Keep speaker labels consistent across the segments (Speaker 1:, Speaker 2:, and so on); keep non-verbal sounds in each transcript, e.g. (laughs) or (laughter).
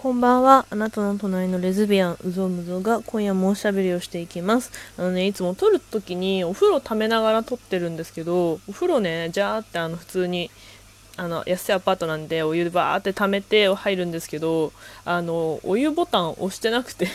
Speaker 1: こんばんは。あなたの隣のレズビアン、うぞうむぞうが今夜もおしゃべりをしていきます。あのね、いつも撮るときにお風呂溜めながら撮ってるんですけど、お風呂ね、ジャーってあの普通に、あの安いアパートなんでお湯バーって溜めて入るんですけど、あの、お湯ボタン押してなくて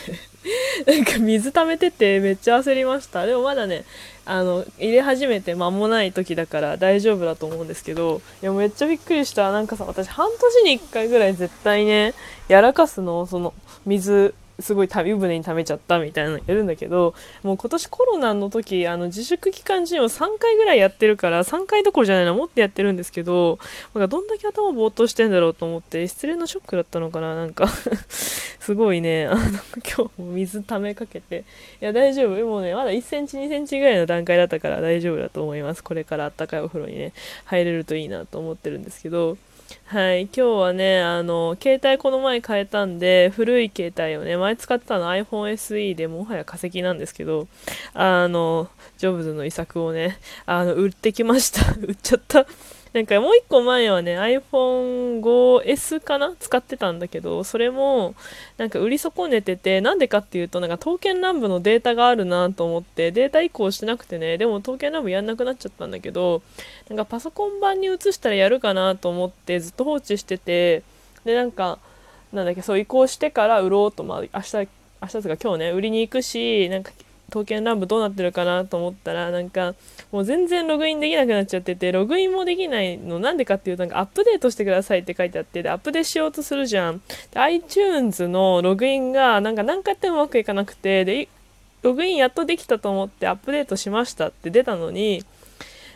Speaker 1: (laughs) なんか水溜めててめっちゃ焦りました。でもまだね、あの、入れ始めて間もない時だから大丈夫だと思うんですけど、いや、めっちゃびっくりした。なんかさ、私半年に1回ぐらい絶対ね、やらかすの、その、水、すごい湯船に溜めちゃったみたいなのやるんだけど、もう今年コロナの時、あの、自粛期間中を3回ぐらいやってるから、3回どころじゃないな、もっとやってるんですけど、なんかどんだけ頭ぼーっとしてんだろうと思って、失礼のショックだったのかな、なんか (laughs) すごいね、あの、今日も水溜めかけて、いや、大丈夫。もうね、まだ1センチ、2センチぐらいの段階だったから大丈夫だと思います。これからあったかいお風呂にね、入れるといいなと思ってるんですけど、はい、今日はね、あの、携帯この前変えたんで、古い携帯をね、前使ってたの iPhone SE でもはや化石なんですけど、あの、ジョブズの遺作をね、あの、売ってきました。(laughs) 売っちゃった。なんかもう一個前はね iPhone5S かな？使ってたんだけどそれもなんか売り損ねててなんでかっていうとなんか刀剣乱舞のデータがあるなと思ってデータ移行してなくてねでも刀剣乱舞やんなくなっちゃったんだけどなんかパソコン版に移したらやるかなと思ってずっと放置しててでなんかなんだっけそう移行してから売ろうとまあ明日明日とか今日ね売りに行くしなんか刀剣乱舞どうなってるかなと思ったらなんかもう全然ログインできなくなっちゃっててログインもできないのなんでかっていうとなんかアップデートしてくださいって書いてあってでアップデートしようとするじゃん。で iTunes のログインがなんか何回やってもうまくいかなくてでログインやっとできたと思ってアップデートしましたって出たのに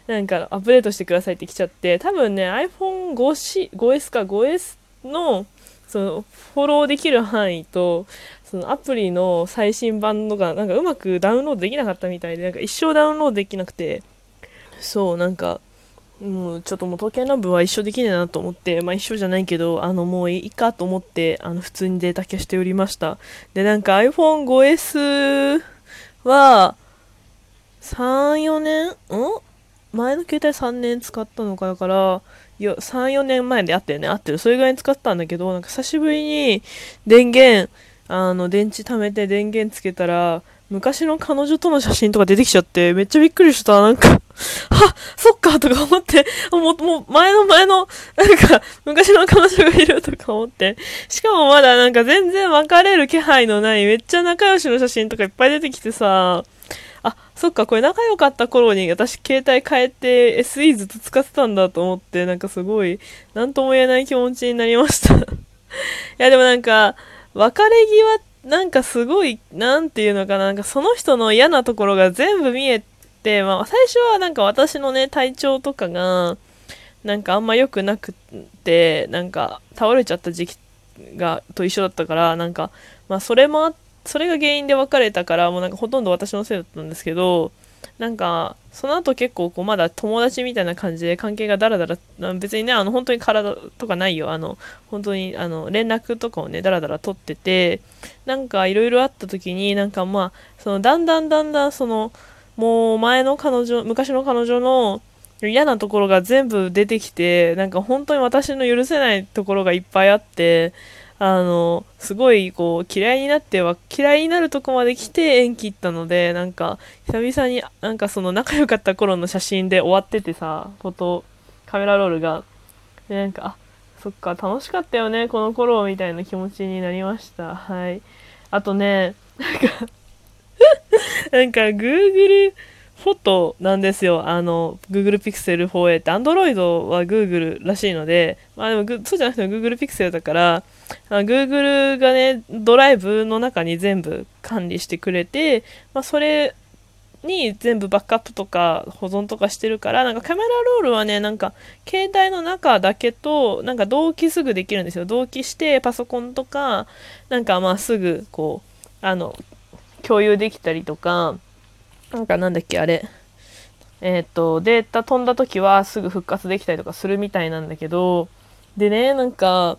Speaker 1: なんかアップデートしてくださいって来ちゃって多分ね iPhone5C 5S か 5S のそのフォローできる範囲とそのアプリの最新版のがなんかうまくダウンロードできなかったみたいでなんか一生ダウンロードできなくてそうなんかもうちょっともう統計南部は一生できねえなと思って、まあ一緒じゃないけど、あのもういいかと思って、あの普通にデータ消しておりました。で、なんか iPhone5S は、3、4年？ん？前の携帯3年使ったのかだから、3、4年前であったよね。合ってる。それぐらいに使ったんだけど、なんか久しぶりに電源、あの、電池貯めて電源つけたら、昔の彼女との写真とか出てきちゃって、めっちゃびっくりした。なんかはそっかとか思って、もう、もう前の前の、なんか、昔の彼女がいるとか思って。しかもまだなんか全然別れる気配のない、めっちゃ仲良しの写真とかいっぱい出てきてさ、あ、そっか、これ仲良かった頃に私携帯変えて SE ずっと使ってたんだと思って、なんかすごい、なんとも言えない気持ちになりました。いや、でもなんか、別れ際、なんかすごい、なんていうのかな、なんかその人の嫌なところが全部見えて、まあ最初はなんか私のね、体調とかが、なんかあんま良くなくて、なんか倒れちゃった時期が、と一緒だったから、なんか、まあそれもあって、それが原因で別れたから、もうなんかほとんど私のせいだったんですけど、なんか、その後結構こうまだ友達みたいな感じで関係がダラダラ、別にね、あの本当に体とかないよ。あの、本当にあの連絡とかをね、ダラダラ取ってて、なんかいろいろあった時に、なんかまあ、そのだんだんだんだんその、もう前の彼女、昔の彼女の嫌なところが全部出てきて、なんか本当に私の許せないところがいっぱいあって、あの、すごい、こう、嫌いになっては、嫌いになるとこまで来て縁切ったので、なんか、久々に、なんかその仲良かった頃の写真で終わっててさ、フォト、カメラロールが。で、なんか、あ、そっか、楽しかったよね、この頃、みたいな気持ちになりました。はい。あとね、なんか (laughs) なんか、Google フォトなんですよ。あの、Google Pixel 4a って、Android は Google らしいので、まあでも、そうじゃなくて Google Pixel だから、Google がね、ドライブの中に全部管理してくれて、まあ、それに全部バックアップとか保存とかしてるから、なんかカメラロールはね、なんか携帯の中だけと、なんか同期すぐできるんですよ。同期してパソコンとか、なんかまあすぐこう、あの、共有できたりとか、なんかなんだっけ、あれ。えっ、と、データ飛んだ時はすぐ復活できたりとかするみたいなんだけど、でね、なんか、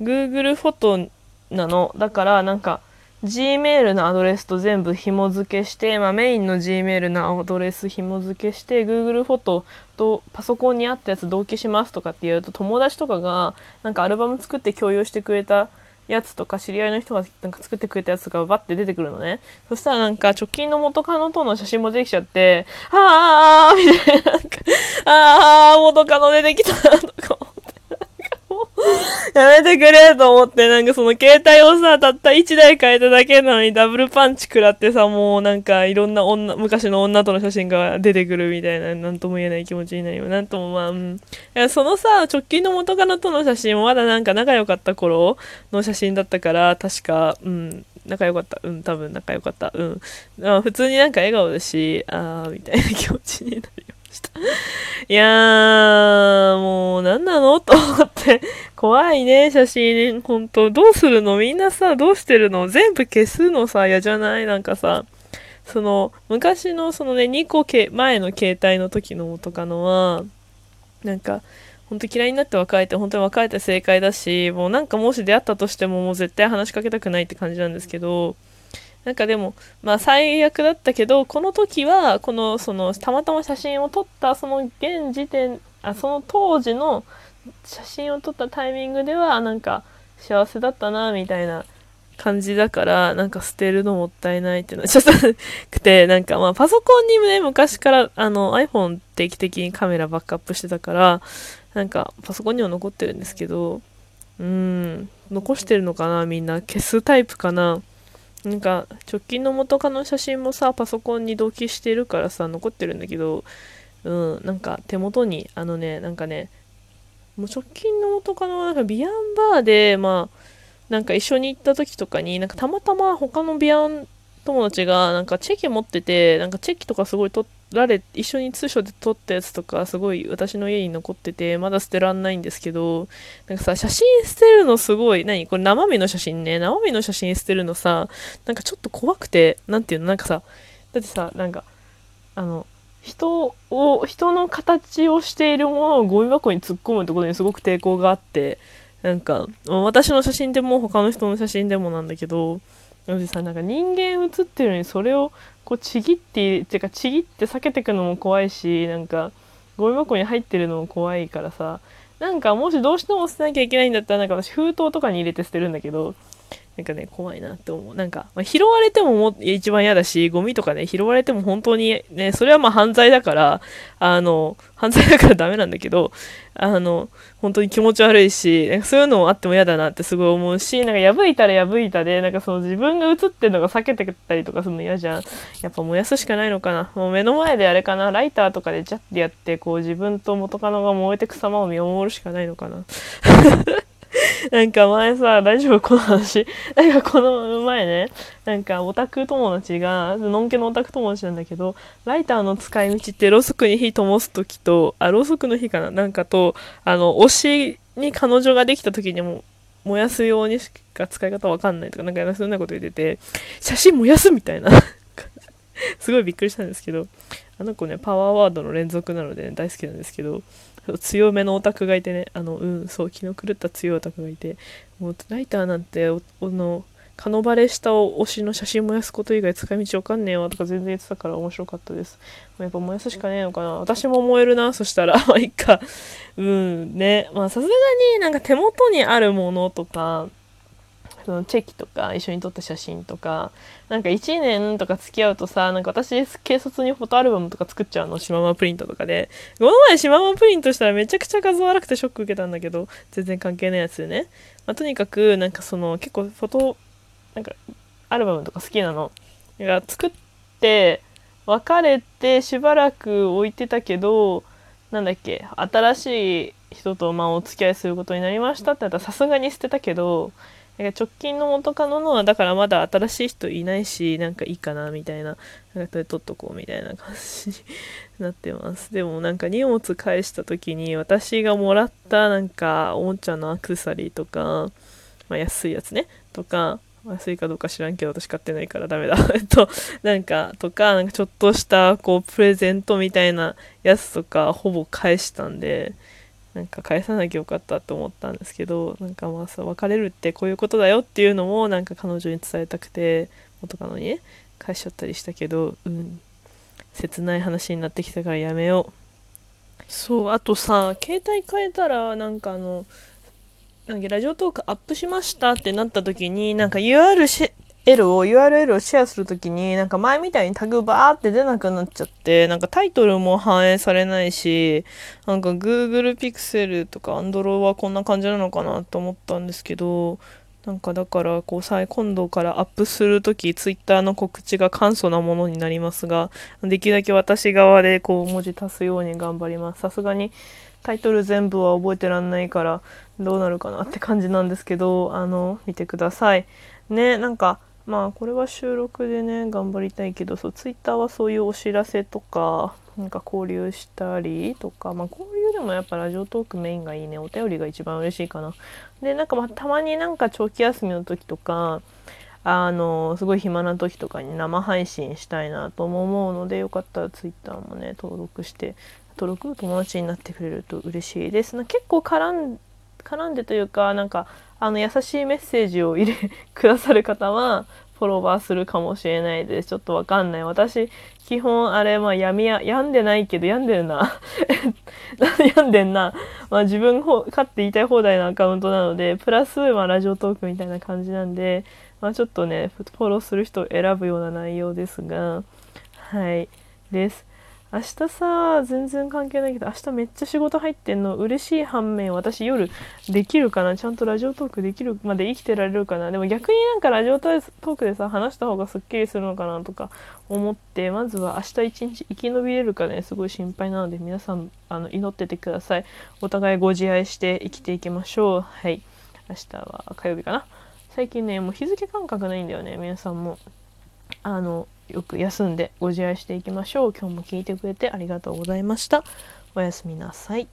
Speaker 1: Google フォトなの。だから、なんか、Gmail のアドレスと全部紐付けして、まあ、メインの Gmail のアドレス紐付けして Google フォトとパソコンにあったやつ同期しますとかって言うと友達とかがなんかアルバム作って共有してくれたやつとか知り合いの人がなんか作ってくれたやつがバッて出てくるのね。そしたらなんか直近の元カノとの写真も出てきちゃって「ああ」みたいな。なんか「ああ元カノ出てきた」とかやめてくれと思って、なんかその携帯をさ、たった1台変えただけなのにダブルパンチ食らってさ、もうなんかいろんな女、昔の女との写真が出てくるみたいな、なんとも言えない気持ちになります。なんともまあ、うん。いやそのさ、直近の元カノとの写真もまだなんか仲良かった頃の写真だったから、確か、うん、仲良かった。うん、多分仲良かった。うん。普通になんか笑顔だし、あー、みたいな気持ちになりした。(laughs) いやー、もう何なの？と思って、(laughs) 怖いね、写真。ほんと、どうするの？みんなさ、どうしてるの？全部消すのさ、嫌じゃない？なんかさ、その、昔のそのね、2個け前の携帯の時の元カノは、なんか、本当嫌いになって別れて、本当に別れて正解だし、もうなんかもし出会ったとしてももう絶対話しかけたくないって感じなんですけど、なんかでも、まあ最悪だったけど、この時は、この、その、たまたま写真を撮った、その現時点、あ、その当時の写真を撮ったタイミングでは、なんか幸せだったな、みたいな感じだから、なんか捨てるのもったいないっていうのはちょっとくて、なんかまあパソコンにもね、昔からあの iPhone 定期的にカメラバックアップしてたから、なんかパソコンには残ってるんですけど、うん、残してるのかなみんな。消すタイプかななんか直近の元カノ写真もさパソコンに同期してるからさ残ってるんだけどうんなんか手元にあのねなんかねもう直近の元カノはなんかビアンバーでまあなんか一緒に行った時とかになんかたまたま他のビアン友達がなんかチェキ持っててなんかチェキとかすごい取ってられ一緒に通所で撮ったやつとかすごい私の家に残っててまだ捨てらんないんですけどなんかさ写真捨てるのすごい何？これ生身の写真ね。生身の写真捨てるのさなんかちょっと怖くて何ていうの？なんかさだってさなんかあの人を人の形をしているものをゴミ箱に突っ込むってことにすごく抵抗があってなんか私の写真でも他の人の写真でもなんだけどださなんか人間映ってるのにそれをこうちぎってっていうかちぎって避けてくのも怖いしなんかゴミ箱に入ってるのも怖いからさなんかもしどうしても捨てなきゃいけないんだったらなんか私封筒とかに入れて捨てるんだけどなんかね、怖いなって思う。なんか、まあ、拾われてもも一番嫌だし、ゴミとかね、拾われても本当にね、それはまあ犯罪だから、あの、犯罪だからダメなんだけど、あの、本当に気持ち悪いし、なんかそういうのもあっても嫌だなってすごい思うし、なんか破いたら破いたで、なんかその自分が映ってるのが避けてたりとかするの嫌じゃん。やっぱ燃やすしかないのかな。もう目の前であれかな、ライターとかでジャッてやって、こう自分と元カノが燃えてく様を見守るしかないのかな。(laughs) なんか前さ、大丈夫？この話。(laughs) なんかこの前ね、なんかオタク友達が、のんけのオタク友達なんだけど、ライターの使い道ってろうそくに火灯す時と、あ、ろうそくの火かな？なんかと、あの、推しに彼女ができた時にも、燃やすようにしか使い方わかんないとか、なんかそんなこと言ってて、写真燃やすみたいな。(laughs) すごいびっくりしたんですけど、あの子ね、パワーワードの連続なので、ね、大好きなんですけど、強めのオタクがいてねあのうんそう気の狂った強いオタクがいてもうライターなんてあのカノバレした推しの写真燃やすこと以外使い道わかんねえわとか全然言ってたから面白かったです。やっぱ燃やすしかねえのかな私も燃えるな、そしたら。(laughs) まあ、いっか。うんね。まあさすがになんか手元にあるものとか、そのチェキとか一緒に撮った写真とかなんか1年とか付き合うとさなんか私軽率にフォトアルバムとか作っちゃうのシママプリントとかで。この前シママプリントしたらめちゃくちゃ画像悪くてショック受けたんだけど全然関係ないやつでね、まあ、とにかくなんかその結構フォトなんかアルバムとか好きなの。が作って別れてしばらく置いてたけどなんだっけ新しい人とまあお付き合いすることになりましたってなったらさすがに捨てたけどなんか直近の元カノのはだからまだ新しい人いないしなんかいいかなみたいな。なんかそれ取っとこうみたいな感じになってます。(laughs) でもなんか荷物返した時に私がもらったなんかおもちゃのアクセサリーとか、まあ、安いやつね。とか安いかどうか知らんけど私買ってないからダメだ。(laughs) となんかとかなんかちょっとしたこうプレゼントみたいなやつとかほぼ返したんでなんか返さなきゃよかったと思ったんですけどなんかまあさ別れるってこういうことだよっていうのもなんか彼女に伝えたくて元カノにね返しちゃったりしたけどうん。切ない話になってきたからやめよう。そうあとさ携帯変えたらなんかあのなんかラジオトークアップしましたってなった時になんか UR し L を URL をシェアするときになんか前みたいにタグバーって出なくなっちゃってなんかタイトルも反映されないしなんか Google Pixel とか Android はこんな感じなのかなと思ったんですけどなんかだからこうさ今度からアップするとき Twitter の告知が簡素なものになりますができるだけ私側でこう文字足すように頑張ります。さすがにタイトル全部は覚えてらんないからどうなるかなって感じなんですけどあの見てください。ねなんかまあこれは収録でね頑張りたいけどそうツイッターはそういうお知らせとかなんか交流したりとかまあ交流でもやっぱラジオトークメインがいいね。お便りが一番嬉しいかな。でなんかまあたまになんか長期休みの時とかあのすごい暇な時とかに生配信したいなとも思うのでよかったらツイッターもね登録して登録友達になってくれると嬉しいです。結構絡ん絡んでというかなんかあの優しいメッセージを入れくださる方はフォロワーするかもしれないです。ちょっとわかんない。私、基本あれ、まあ闇や、病んでないけど病んでるな。(laughs) 病んでんな。まあ自分勝って言いたい放題のアカウントなので、プラス、まあラジオトークみたいな感じなんで、まあちょっとね、フォローする人を選ぶような内容ですが、はい。です。明日さ全然関係ないけど明日めっちゃ仕事入ってんの嬉しい反面私夜できるかな？ちゃんとラジオトークできるまで生きてられるかな？でも逆になんかラジオトークでさ話した方がすっきりするのかなとか思ってまずは明日一日生き延びれるかね？すごい心配なので皆さん。あの祈っててください。お互いご自愛して生きていきましょう。はい。明日は火曜日かな？最近ねもう日付感覚ないんだよね皆さんも。あのよく休んでご自愛していきましょう。今日も聞いてくれてありがとうございました。おやすみなさい。